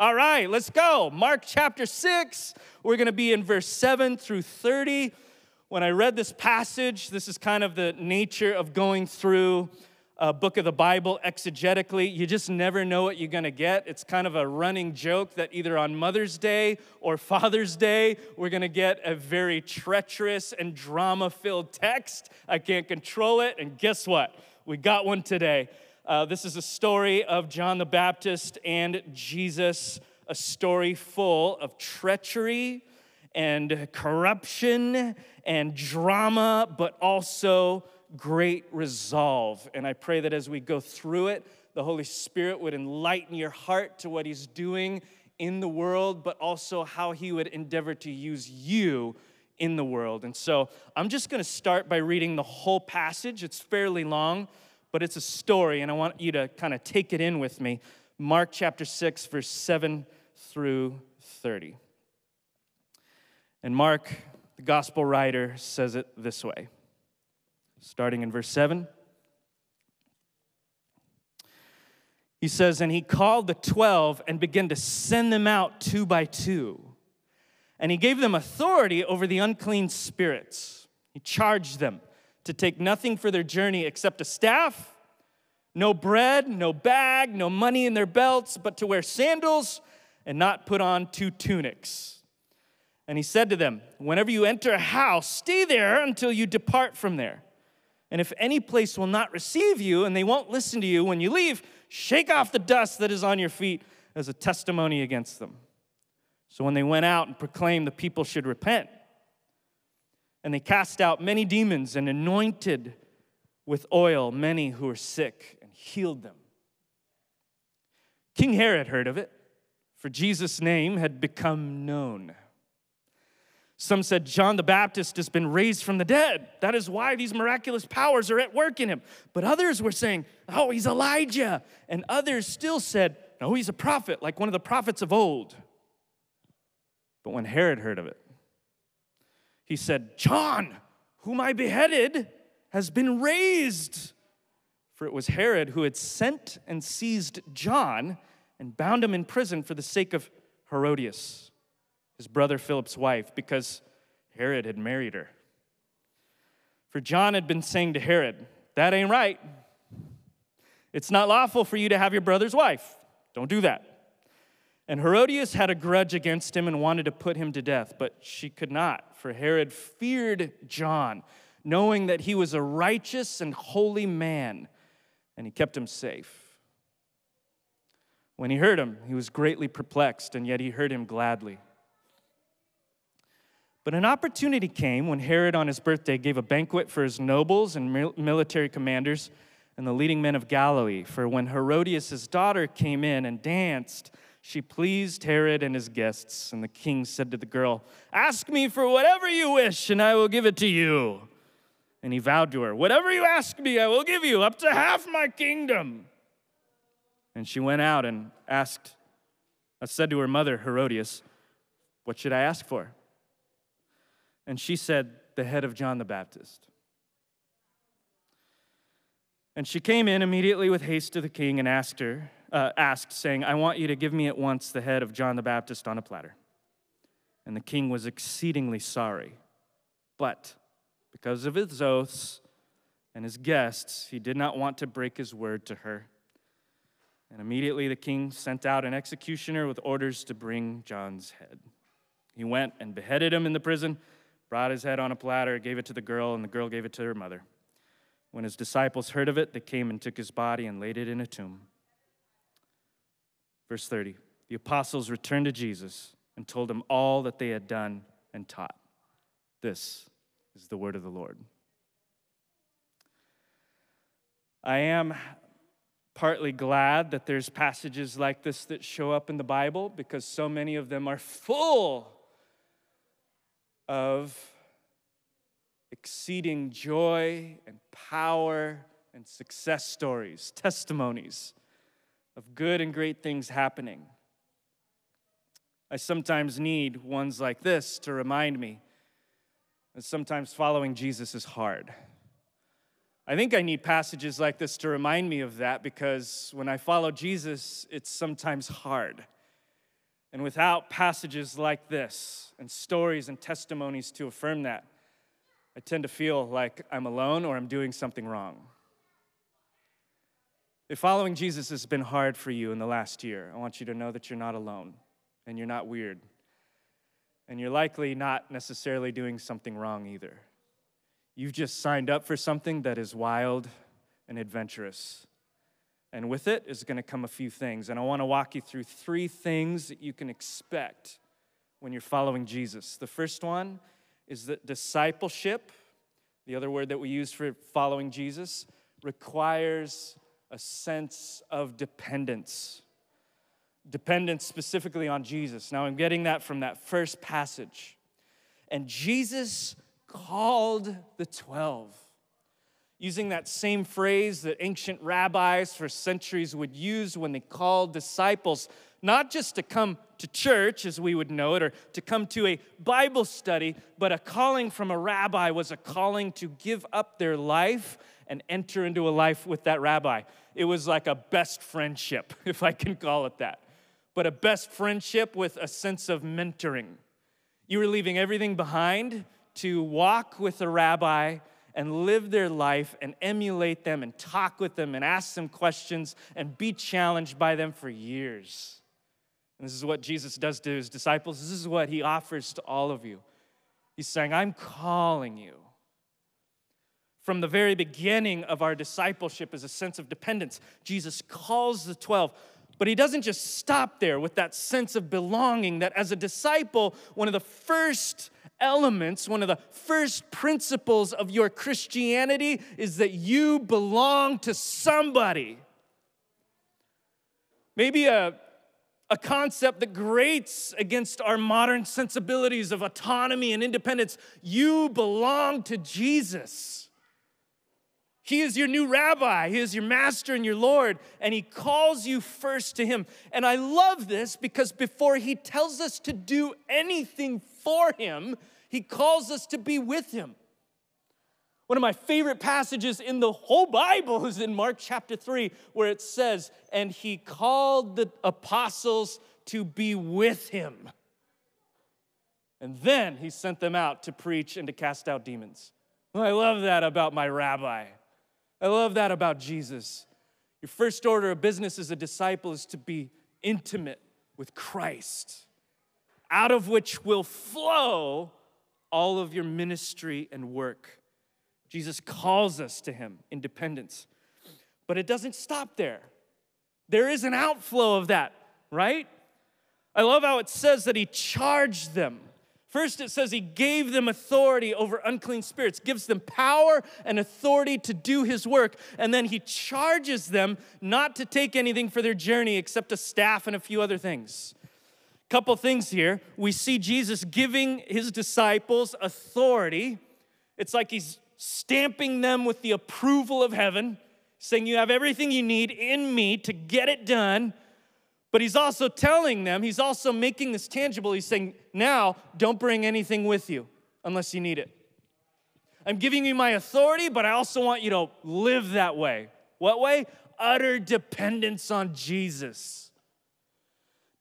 All right, let's go. Mark chapter 6. We're going to be in verse 7 through 30. When I read this passage, this is kind of the nature of going through a book of the Bible exegetically. You just never know what you're going to get. It's kind of a running joke that either on Mother's Day or Father's Day, we're going to get a very treacherous and drama filled text. I can't control it. And guess what? We got one today. Uh, this is a story of John the Baptist and Jesus, a story full of treachery and corruption and drama, but also great resolve. And I pray that as we go through it, the Holy Spirit would enlighten your heart to what He's doing in the world, but also how He would endeavor to use you in the world. And so I'm just going to start by reading the whole passage. It's fairly long, but it's a story, and I want you to kind of take it in with me. Mark chapter 6, verse 7 through 30. And Mark, the gospel writer, says it this way starting in verse 7. He says, And he called the twelve and began to send them out two by two. And he gave them authority over the unclean spirits. He charged them to take nothing for their journey except a staff, no bread, no bag, no money in their belts, but to wear sandals and not put on two tunics. And he said to them, Whenever you enter a house, stay there until you depart from there. And if any place will not receive you and they won't listen to you when you leave, shake off the dust that is on your feet as a testimony against them. So when they went out and proclaimed the people should repent, and they cast out many demons and anointed with oil many who were sick and healed them. King Herod heard of it, for Jesus' name had become known. Some said John the Baptist has been raised from the dead. That is why these miraculous powers are at work in him. But others were saying, oh, he's Elijah. And others still said, no, he's a prophet, like one of the prophets of old. But when Herod heard of it, he said, John, whom I beheaded, has been raised. For it was Herod who had sent and seized John and bound him in prison for the sake of Herodias his brother Philip's wife, because Herod had married her. For John had been saying to Herod, That ain't right. It's not lawful for you to have your brother's wife. Don't do that. And Herodias had a grudge against him and wanted to put him to death, but she could not, for Herod feared John, knowing that he was a righteous and holy man, and he kept him safe. When he heard him, he was greatly perplexed, and yet he heard him gladly. But an opportunity came when Herod, on his birthday, gave a banquet for his nobles and military commanders and the leading men of Galilee. For when Herodias' daughter came in and danced, she pleased Herod and his guests. And the king said to the girl, Ask me for whatever you wish, and I will give it to you. And he vowed to her, Whatever you ask me, I will give you, up to half my kingdom. And she went out and asked, I said to her mother, Herodias, What should I ask for? And she said, The head of John the Baptist. And she came in immediately with haste to the king and asked her, uh, asked, saying, I want you to give me at once the head of John the Baptist on a platter. And the king was exceedingly sorry. But because of his oaths and his guests, he did not want to break his word to her. And immediately the king sent out an executioner with orders to bring John's head. He went and beheaded him in the prison brought his head on a platter, gave it to the girl, and the girl gave it to her mother. When his disciples heard of it, they came and took his body and laid it in a tomb. Verse 30 The apostles returned to Jesus and told him all that they had done and taught. This is the word of the Lord. I am partly glad that there's passages like this that show up in the Bible because so many of them are full of exceeding joy and power and success stories, testimonies of good and great things happening. I sometimes need ones like this to remind me that sometimes following Jesus is hard. I think I need passages like this to remind me of that because when I follow Jesus, it's sometimes hard. And without passages like this and stories and testimonies to affirm that, I tend to feel like I'm alone or I'm doing something wrong. If following Jesus has been hard for you in the last year, I want you to know that you're not alone and you're not weird. And you're likely not necessarily doing something wrong either. You've just signed up for something that is wild and adventurous. And with it is going to come a few things. And I want to walk you through three things that you can expect when you're following Jesus. The first one is that discipleship, the other word that we use for following Jesus, requires a sense of dependence. Dependence specifically on Jesus. Now, I'm getting that from that first passage. And Jesus called the 12 using that same phrase that ancient rabbis for centuries would use when they called disciples, not just to come to church as we would know it, or to come to a Bible study, but a calling from a rabbi was a calling to give up their life and enter into a life with that rabbi. It was like a best friendship, if I can call it that, but a best friendship with a sense of mentoring. You were leaving everything behind to walk with a rabbi and live their life and emulate them and talk with them and ask them questions and be challenged by them for years. And this is what Jesus does to his disciples. This is what he offers to all of you. He's saying, I'm calling you. From the very beginning of our discipleship is a sense of dependence. Jesus calls the 12, but he doesn't just stop there with that sense of belonging that as a disciple, one of the first elements, one of the first principles of your Christianity is that you belong to somebody. Maybe a, a concept that grates against our modern sensibilities of autonomy and independence. You belong to Jesus. He is your new rabbi. He is your master and your Lord, and He calls you first to Him. And I love this because before He tells us to do anything for Him, He calls us to be with Him. One of my favorite passages in the whole Bible is in Mark chapter 3, where it says, And He called the apostles to be with Him. And then He sent them out to preach and to cast out demons. Oh, I love that about my rabbi. I love that about Jesus. Your first order of business as a disciple is to be intimate with Christ, out of which will flow all of your ministry and work. Jesus calls us to Him in dependence. But it doesn't stop there. There is an outflow of that, right? I love how it says that He charged them. First, it says he gave them authority over unclean spirits, gives them power and authority to do his work. And then he charges them not to take anything for their journey except a staff and a few other things. Couple things here. We see Jesus giving his disciples authority. It's like he's stamping them with the approval of heaven, saying, You have everything you need in me to get it done. But he's also telling them, he's also making this tangible. He's saying, now don't bring anything with you unless you need it. I'm giving you my authority, but I also want you to live that way. What way? Utter dependence on Jesus.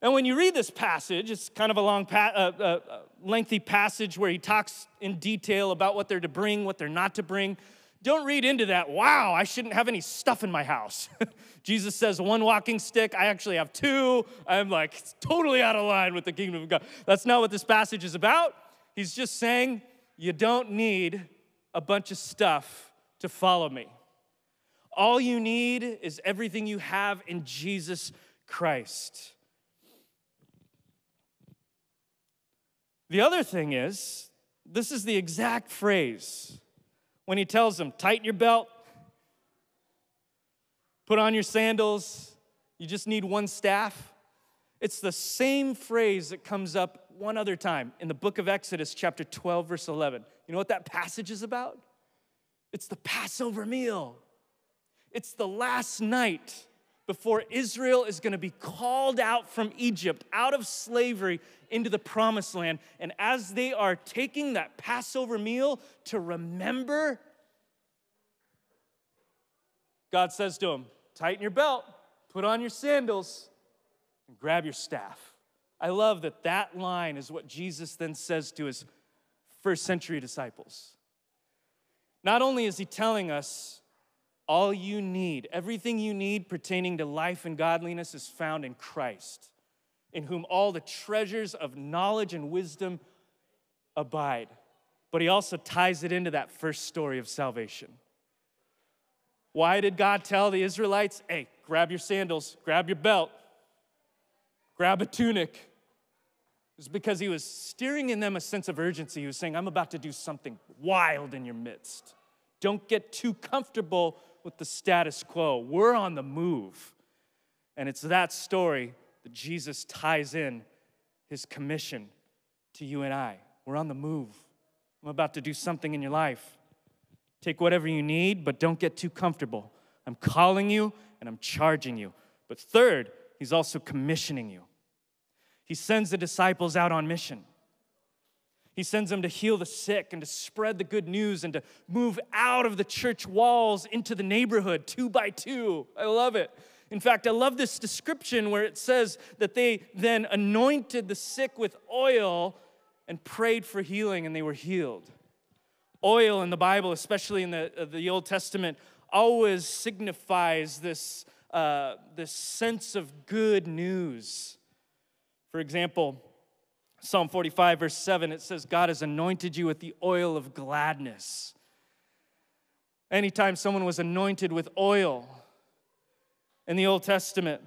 And when you read this passage, it's kind of a long, pa- uh, uh, uh lengthy passage where he talks in detail about what they're to bring, what they're not to bring. Don't read into that, wow, I shouldn't have any stuff in my house. Jesus says one walking stick, I actually have two. I'm like totally out of line with the kingdom of God. That's not what this passage is about. He's just saying, you don't need a bunch of stuff to follow me. All you need is everything you have in Jesus Christ. The other thing is, this is the exact phrase when he tells them, tighten your belt, put on your sandals, you just need one staff. It's the same phrase that comes up one other time in the book of Exodus, chapter 12, verse 11. You know what that passage is about? It's the Passover meal. It's the last night before Israel is going to be called out from Egypt, out of slavery into the promised land. And as they are taking that Passover meal to remember, God says to them, Tighten your belt, put on your sandals, and grab your staff. I love that that line is what Jesus then says to his first century disciples. Not only is he telling us all you need, everything you need pertaining to life and godliness is found in Christ, in whom all the treasures of knowledge and wisdom abide. But he also ties it into that first story of salvation. Why did God tell the Israelites, hey, grab your sandals, grab your belt, grab a tunic? It's because he was steering in them a sense of urgency. He was saying, I'm about to do something wild in your midst. Don't get too comfortable with the status quo. We're on the move. And it's that story that Jesus ties in his commission to you and I. We're on the move. I'm about to do something in your life. Take whatever you need, but don't get too comfortable. I'm calling you and I'm charging you. But third, he's also commissioning you. He sends the disciples out on mission. He sends them to heal the sick and to spread the good news and to move out of the church walls into the neighborhood two by two. I love it. In fact, I love this description where it says that they then anointed the sick with oil and prayed for healing and they were healed. Oil in the Bible, especially in the, uh, the Old Testament, always signifies this, uh, this sense of good news. For example, Psalm 45, verse 7, it says, God has anointed you with the oil of gladness. Anytime someone was anointed with oil in the Old Testament,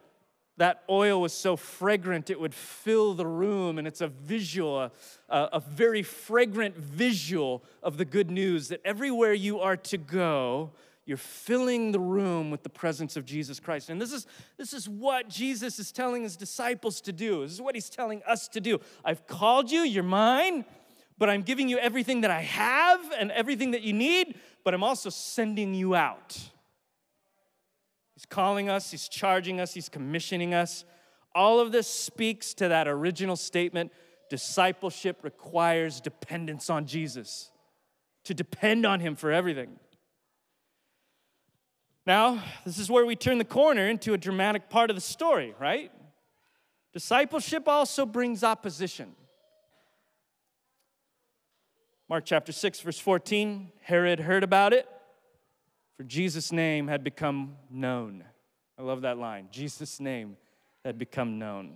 that oil was so fragrant it would fill the room and it's a visual a, a, very fragrant visual of the good news that everywhere you are to go you're filling the room with the presence of jesus christ and this is this is what jesus is telling his disciples to do this is what he's telling us to do i've called you you're mine but i'm giving you everything that i have and everything that you need but i'm also sending you out He's calling us, He's charging us, He's commissioning us. All of this speaks to that original statement discipleship requires dependence on Jesus, to depend on Him for everything. Now, this is where we turn the corner into a dramatic part of the story, right? Discipleship also brings opposition. Mark chapter 6, verse 14 Herod heard about it for Jesus' name had become known. I love that line. Jesus' name had become known.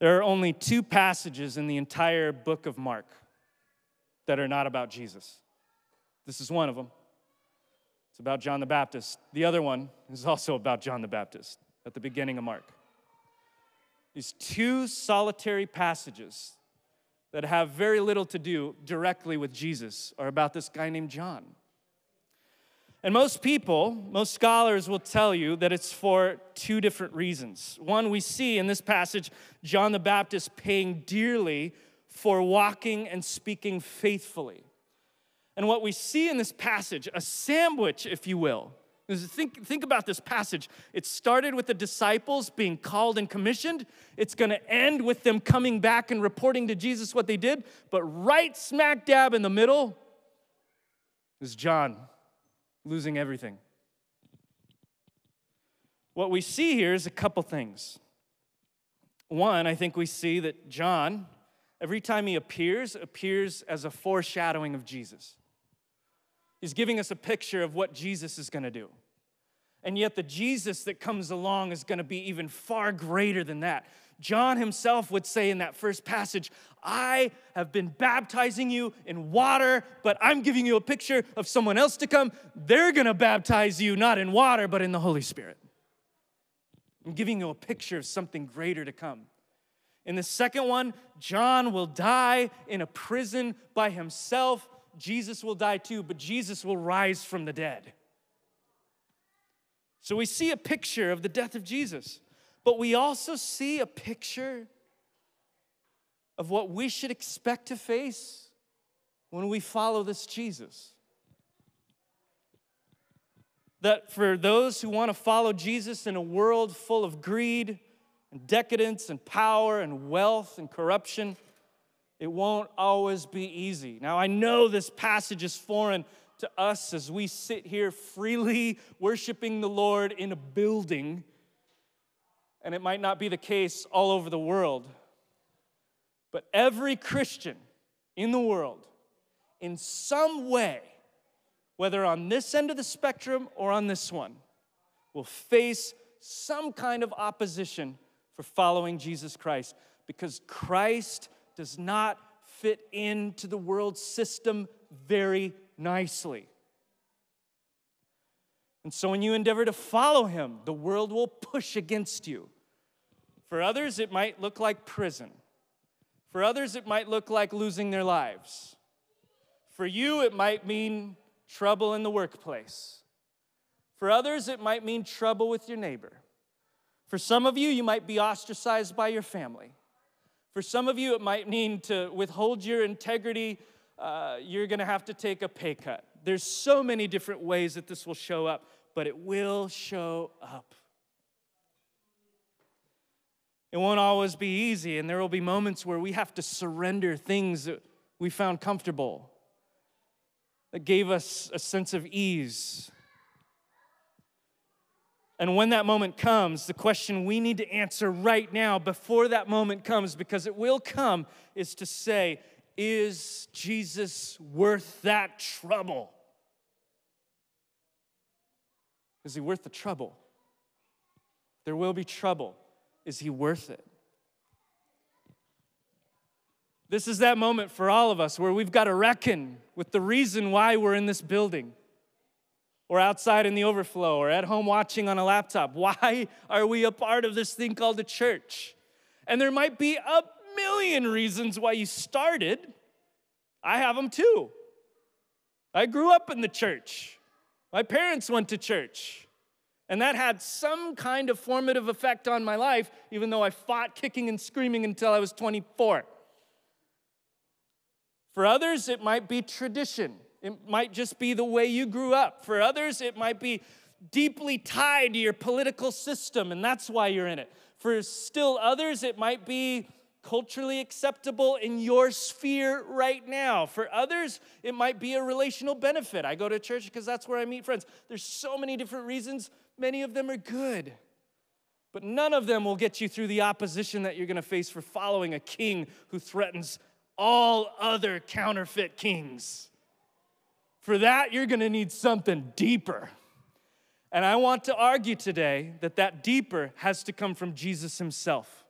There are only two passages in the entire book of Mark that are not about Jesus. This is one of them. It's about John the Baptist. The other one is also about John the Baptist at the beginning of Mark. These two solitary passages that have very little to do directly with Jesus are about this guy named John. And most people, most scholars will tell you that it's for two different reasons. One, we see in this passage John the Baptist paying dearly for walking and speaking faithfully. And what we see in this passage, a sandwich, if you will, is think, think about this passage. It started with the disciples being called and commissioned. It's going to end with them coming back and reporting to Jesus what they did. But right smack dab in the middle is John losing everything. What we see here is a couple things. One, I think we see that John, every time he appears, appears as a foreshadowing of Jesus. He's giving us a picture of what Jesus is going to do. And yet, the Jesus that comes along is going to be even far greater than that. John himself would say in that first passage, I have been baptizing you in water, but I'm giving you a picture of someone else to come. They're gonna baptize you not in water, but in the Holy Spirit. I'm giving you a picture of something greater to come. In the second one, John will die in a prison by himself. Jesus will die too, but Jesus will rise from the dead. So we see a picture of the death of Jesus. But we also see a picture of what we should expect to face when we follow this Jesus. That for those who want to follow Jesus in a world full of greed and decadence and power and wealth and corruption, it won't always be easy. Now, I know this passage is foreign to us as we sit here freely worshiping the Lord in a building and it might not be the case all over the world, but every Christian in the world, in some way, whether on this end of the spectrum or on this one, will face some kind of opposition for following Jesus Christ because Christ does not fit into the world system very nicely. And so, when you endeavor to follow him, the world will push against you. For others, it might look like prison. For others, it might look like losing their lives. For you, it might mean trouble in the workplace. For others, it might mean trouble with your neighbor. For some of you, you might be ostracized by your family. For some of you, it might mean to withhold your integrity, uh, you're gonna have to take a pay cut. There's so many different ways that this will show up, but it will show up. It won't always be easy, and there will be moments where we have to surrender things that we found comfortable, that gave us a sense of ease. And when that moment comes, the question we need to answer right now, before that moment comes, because it will come, is to say, Is Jesus worth that trouble? Is he worth the trouble? There will be trouble. Is he worth it? This is that moment for all of us where we've got to reckon with the reason why we're in this building or outside in the overflow or at home watching on a laptop. Why are we a part of this thing called a church? And there might be a million reasons why you started. I have them too. I grew up in the church. My parents went to church. And that had some kind of formative effect on my life, even though I fought kicking and screaming until I was 24. For others, it might be tradition. It might just be the way you grew up. For others, it might be deeply tied to your political system, and that's why you're in it. For still others, it might be culturally acceptable in your sphere right now. For others, it might be a relational benefit. I go to church because that's where I meet friends. There's so many different reasons Many of them are good, but none of them will get you through the opposition that you're going to face for following a king who threatens all other counterfeit kings. For that, you're to need something deeper. And I want to argue today that that deeper has to come from Jesus himself.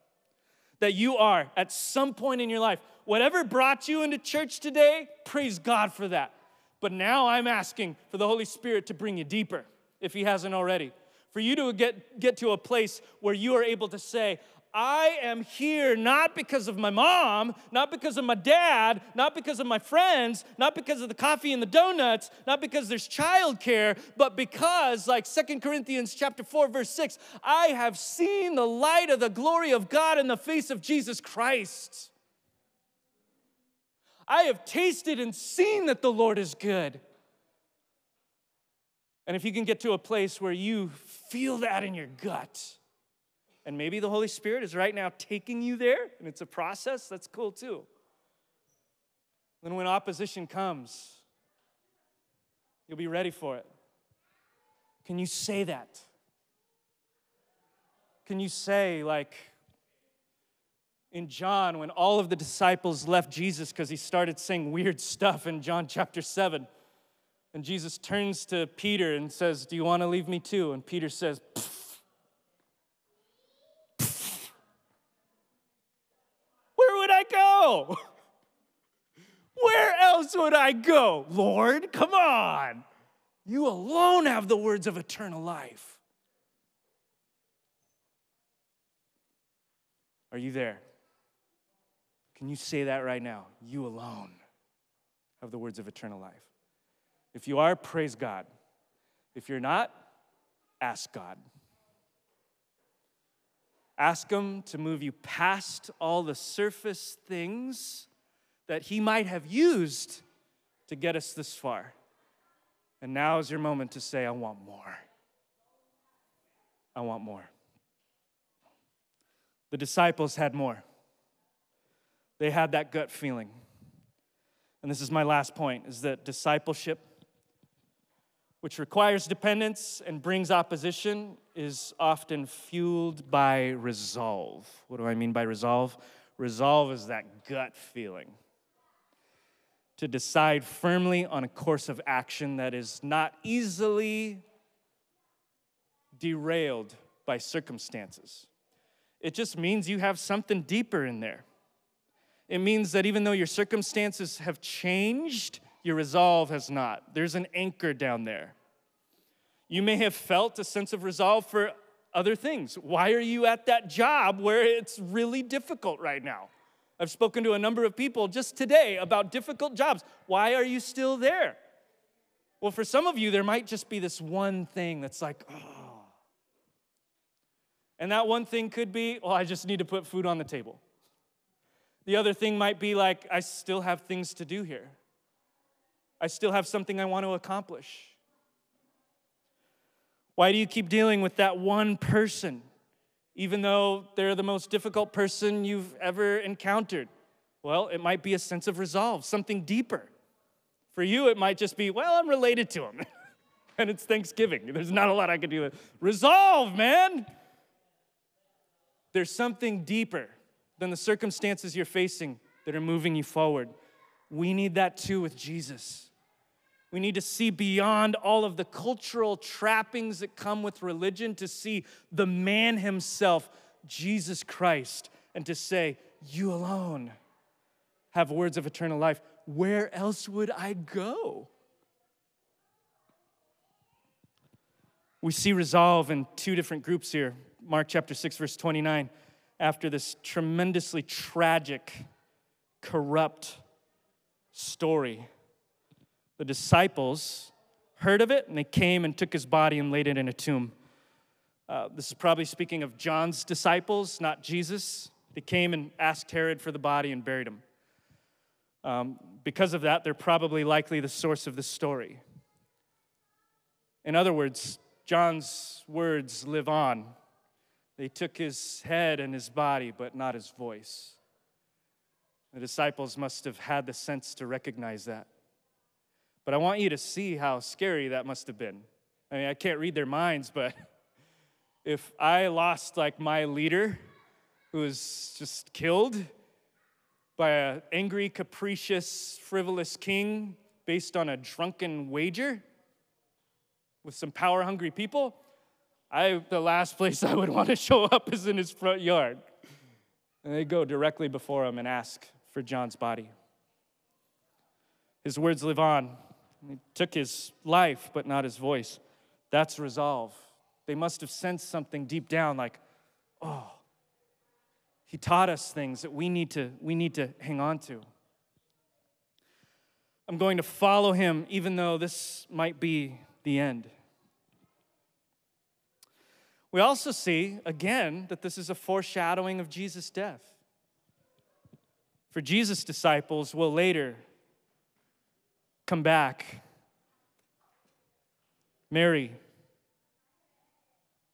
That you are, at some point in your life, whatever brought you into church today, praise God for that. But now I'm asking for the Holy Spirit to bring you deeper if he hasn't already for you to get, get to a place where you are able to say, I am here not because of my mom, not because of my dad, not because of my friends, not because of the coffee and the donuts, not because there's childcare, but because, like Second Corinthians chapter 4, verse 6, I have seen the light of the glory of God in the face of Jesus Christ. I have tasted and seen that the Lord is good. And if you can get to a place where you feel that in your gut, and maybe the Holy Spirit is right now taking you there, and it's a process, that's cool too. Then when opposition comes, you'll be ready for it. Can you say that? Can you say, like, in John, when all of the disciples left Jesus because he started saying weird stuff in John chapter 7? And Jesus turns to Peter and says, Do you want to leave me too? And Peter says, Pfft. Where would I Where else would I go? Lord, come on. You alone have the words of eternal life. Are you there? Can you say that right now? You alone have the words of eternal life. If you are, praise God. If you're not, ask God. Ask Him to move you past all the surface things that He might have used to get us this far. And now is your moment to say, I want more. I want more. The disciples had more. They had that gut feeling. And this is my last point is that discipleship which requires dependence and brings opposition, is often fueled by resolve. What do I mean by resolve? Resolve is that gut feeling to decide firmly on a course of action that is not easily derailed by circumstances. It just means you have something deeper in there. It means that even though your circumstances have changed, your resolve has not. There's an anchor down there. You may have felt a sense of resolve for other things. Why are you at that job where it's really difficult right now? I've spoken to a number of people just today about difficult jobs. Why are you still there? Well, for some of you, there might just be this one thing that's like, oh. And that one thing could be, well, I just need to put food on the table. The other thing might be like, I still have things to do here. I still have something I want to accomplish. Why do you keep dealing with that one person, even though they're the most difficult person you've ever encountered? Well, it might be a sense of resolve, something deeper. For you, it might just be, well, I'm related to him. and it's Thanksgiving. There's not a lot I can do. with. Resolve, man. There's something deeper than the circumstances you're facing that are moving you forward. We need that too with Jesus. We need to see beyond all of the cultural trappings that come with religion to see the man himself, Jesus Christ, and to say, You alone have words of eternal life. Where else would I go? We see resolve in two different groups here. Mark chapter 6, verse 29. After this tremendously tragic, corrupt story the disciples heard of it and they came and took his body and laid it in a tomb. Uh, this is probably speaking of John's disciples, not Jesus. They came and asked Herod for the body and buried him. Um, because of that, they're probably likely the source of the story. In other words, John's words live on. They took his head and his body, but not his voice. The disciples must have had the sense to recognize that. But I want you to see how scary that must have been. I mean, I can't read their minds, but if I lost like my leader who was just killed by an angry, capricious, frivolous king based on a drunken wager with some power hungry people, I, the last place I would want to show up is in his front yard. And they go directly before him and ask for John's body. His words live on. He took his life, but not his voice. That's resolve. They must have sensed something deep down, like, oh, he taught us things that we need to, we need to hang on to. I'm going to follow him, even though this might be the end. We also see, again, that this is a foreshadowing of Jesus' death. For Jesus' disciples will later come back. Mary,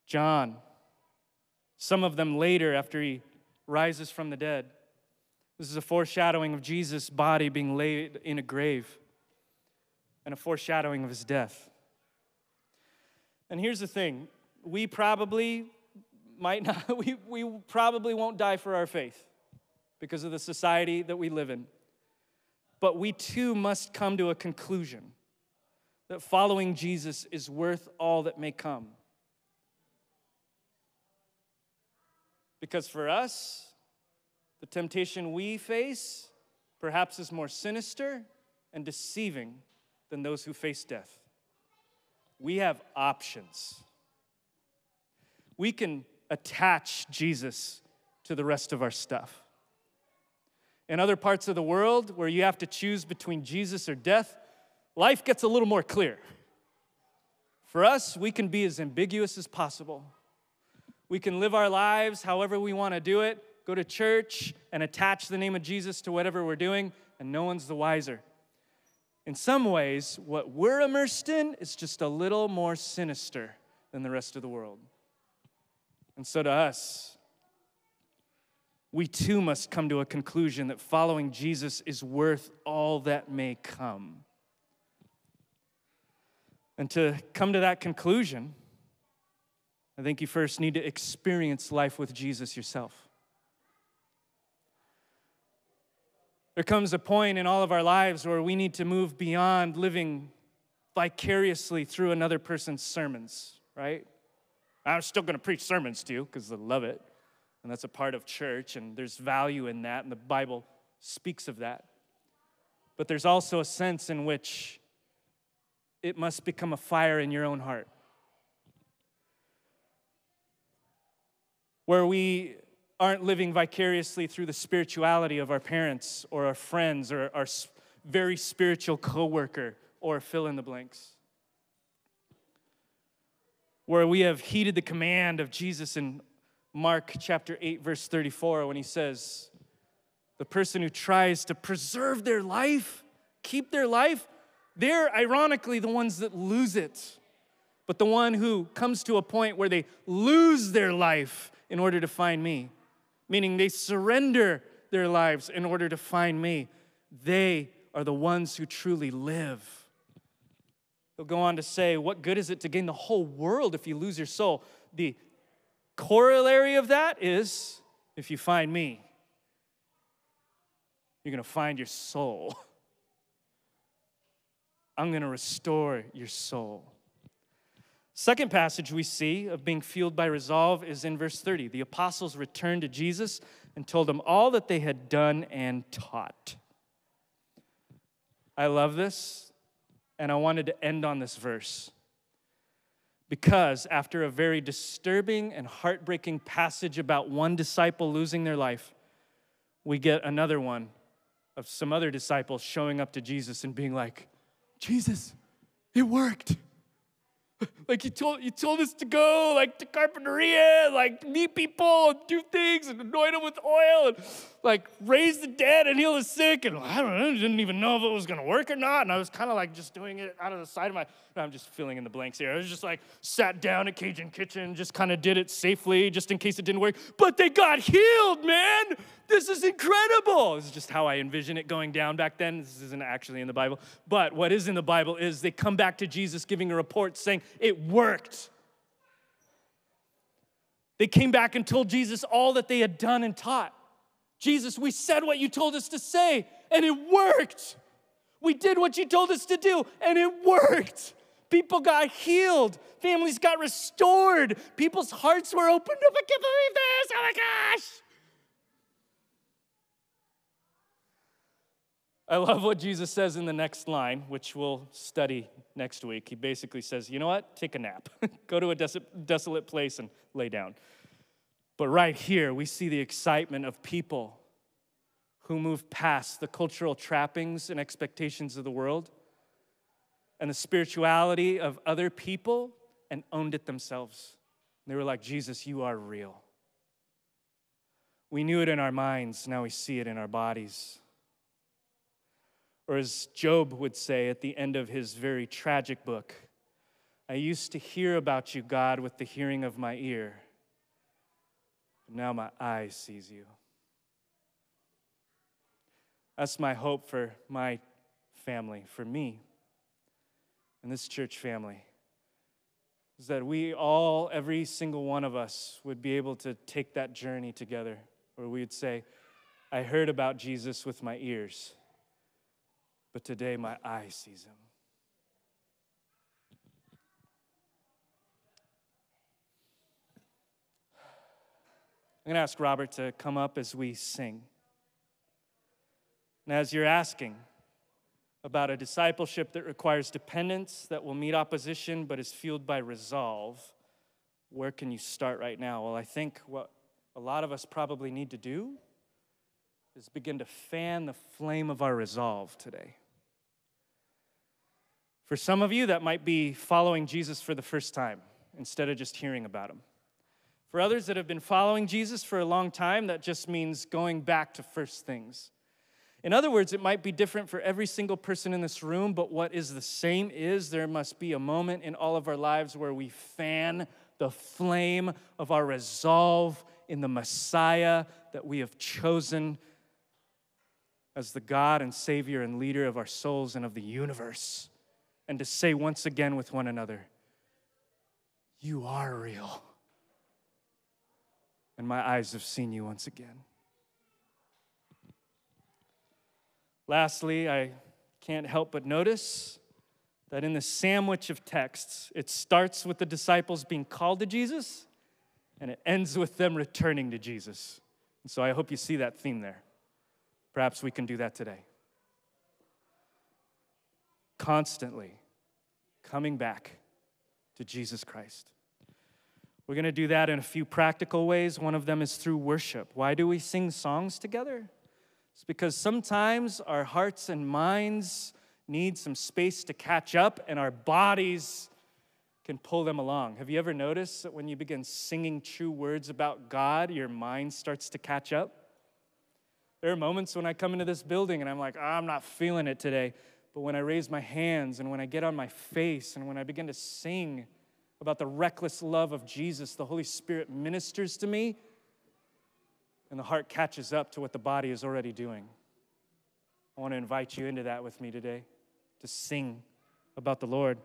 John, some of them later after he rises from the dead. This is a foreshadowing of Jesus' body being laid in a grave and a foreshadowing of his death. And here's the thing we probably might not, we, we probably won't die for our faith because of the society that we live in. But we too must come to a conclusion that following Jesus is worth all that may come. Because for us, the temptation we face perhaps is more sinister and deceiving than those who face death. We have options. We can attach Jesus to the rest of our stuff. In other parts of the world where you have to choose between Jesus or death, life gets a little more clear. For us, we can be as ambiguous as possible. We can live our lives however we want to do it, go to church and attach the name of Jesus to whatever we're doing, and no one's the wiser. In some ways, what we're immersed in is just a little more sinister than the rest of the world. And so to us, we too must come to a conclusion that following Jesus is worth all that may come. And to come to that conclusion, I think you first need to experience life with Jesus yourself. There comes a point in all of our lives where we need to move beyond living vicariously through another person's sermons, right? I'm still going to preach sermons to you because I love it. And that's a part of church, and there's value in that, and the Bible speaks of that. But there's also a sense in which it must become a fire in your own heart. Where we aren't living vicariously through the spirituality of our parents or our friends or our very spiritual coworker or fill in the blanks. Where we have heeded the command of Jesus in Mark chapter 8 verse 34 when he says the person who tries to preserve their life, keep their life, they're ironically the ones that lose it. But the one who comes to a point where they lose their life in order to find me, meaning they surrender their lives in order to find me, they are the ones who truly live. He'll go on to say, What good is it to gain the whole world if you lose your soul? The corollary of that is if you find me, you're going to find your soul. I'm going to restore your soul. Second passage we see of being fueled by resolve is in verse 30. The apostles returned to Jesus and told him all that they had done and taught. I love this, and I wanted to end on this verse. Because after a very disturbing and heartbreaking passage about one disciple losing their life, we get another one of some other disciples showing up to Jesus and being like, Jesus, it worked. Like you told you told us to go like to Carpinteria, like meet people and do things and anoint them with oil and like raise the dead and heal the sick. And I don't know, didn't even know if it was gonna work or not. And I was kind of like just doing it out of the side of my. I'm just filling in the blanks here. I was just like sat down at Cajun Kitchen, just kind of did it safely, just in case it didn't work. But they got healed, man. This is incredible. This is just how I envision it going down back then. This isn't actually in the Bible. But what is in the Bible is they come back to Jesus giving a report saying it worked. They came back and told Jesus all that they had done and taught. Jesus, we said what you told us to say, and it worked. We did what you told us to do, and it worked. People got healed. Families got restored. People's hearts were opened up. I can't believe this. Oh my gosh. I love what Jesus says in the next line, which we'll study next week. He basically says, You know what? Take a nap. Go to a des- desolate place and lay down. But right here, we see the excitement of people who move past the cultural trappings and expectations of the world and the spirituality of other people and owned it themselves. They were like, Jesus, you are real. We knew it in our minds, now we see it in our bodies. Or as Job would say at the end of his very tragic book, I used to hear about you, God, with the hearing of my ear. But now my eye sees you. That's my hope for my family, for me, and this church family. Is that we all, every single one of us, would be able to take that journey together, where we would say, I heard about Jesus with my ears but today my eye sees him. I'm going to ask Robert to come up as we sing. And as you're asking about a discipleship that requires dependence, that will meet opposition, but is fueled by resolve, where can you start right now? Well, I think what a lot of us probably need to do is begin to fan the flame of our resolve today. For some of you, that might be following Jesus for the first time instead of just hearing about him. For others that have been following Jesus for a long time, that just means going back to first things. In other words, it might be different for every single person in this room, but what is the same is there must be a moment in all of our lives where we fan the flame of our resolve in the Messiah that we have chosen as the God and Savior and leader of our souls and of the universe and to say once again with one another, You are real. And my eyes have seen you once again. Lastly, I can't help but notice that in the sandwich of texts, it starts with the disciples being called to Jesus and it ends with them returning to Jesus. And so I hope you see that theme there. Perhaps we can do that today. Constantly coming back to Jesus Christ. We're going to do that in a few practical ways. One of them is through worship. Why do we sing songs together? It's because sometimes our hearts and minds need some space to catch up, and our bodies can pull them along. Have you ever noticed that when you begin singing true words about God, your mind starts to catch up? There are moments when I come into this building and I'm like, oh, I'm not feeling it today. But when I raise my hands and when I get on my face and when I begin to sing about the reckless love of Jesus, the Holy Spirit ministers to me and the heart catches up to what the body is already doing. I want to invite you into that with me today to sing about the Lord.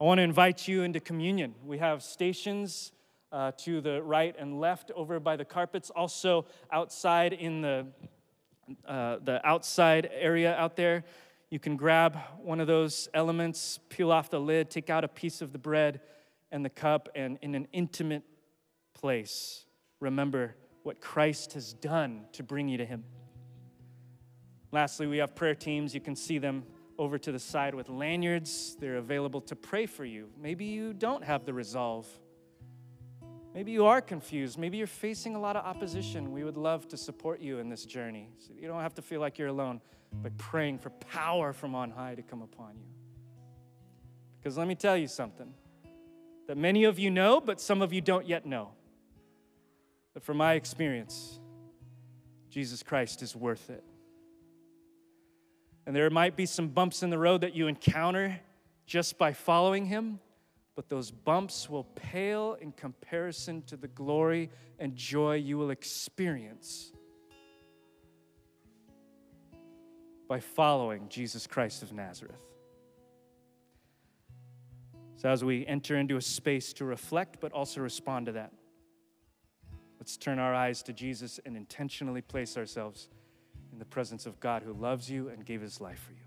I want to invite you into communion. We have stations uh, to the right and left over by the carpets, also outside in the, uh, the outside area out there. You can grab one of those elements, peel off the lid, take out a piece of the bread and the cup, and in an intimate place, remember what Christ has done to bring you to Him. Lastly, we have prayer teams. You can see them over to the side with lanyards. They're available to pray for you. Maybe you don't have the resolve. Maybe you are confused. Maybe you're facing a lot of opposition. We would love to support you in this journey. So you don't have to feel like you're alone by praying for power from on high to come upon you. Because let me tell you something that many of you know, but some of you don't yet know. But from my experience, Jesus Christ is worth it. And there might be some bumps in the road that you encounter just by following him, but those bumps will pale in comparison to the glory and joy you will experience by following Jesus Christ of Nazareth. So, as we enter into a space to reflect, but also respond to that, let's turn our eyes to Jesus and intentionally place ourselves in the presence of God who loves you and gave his life for you.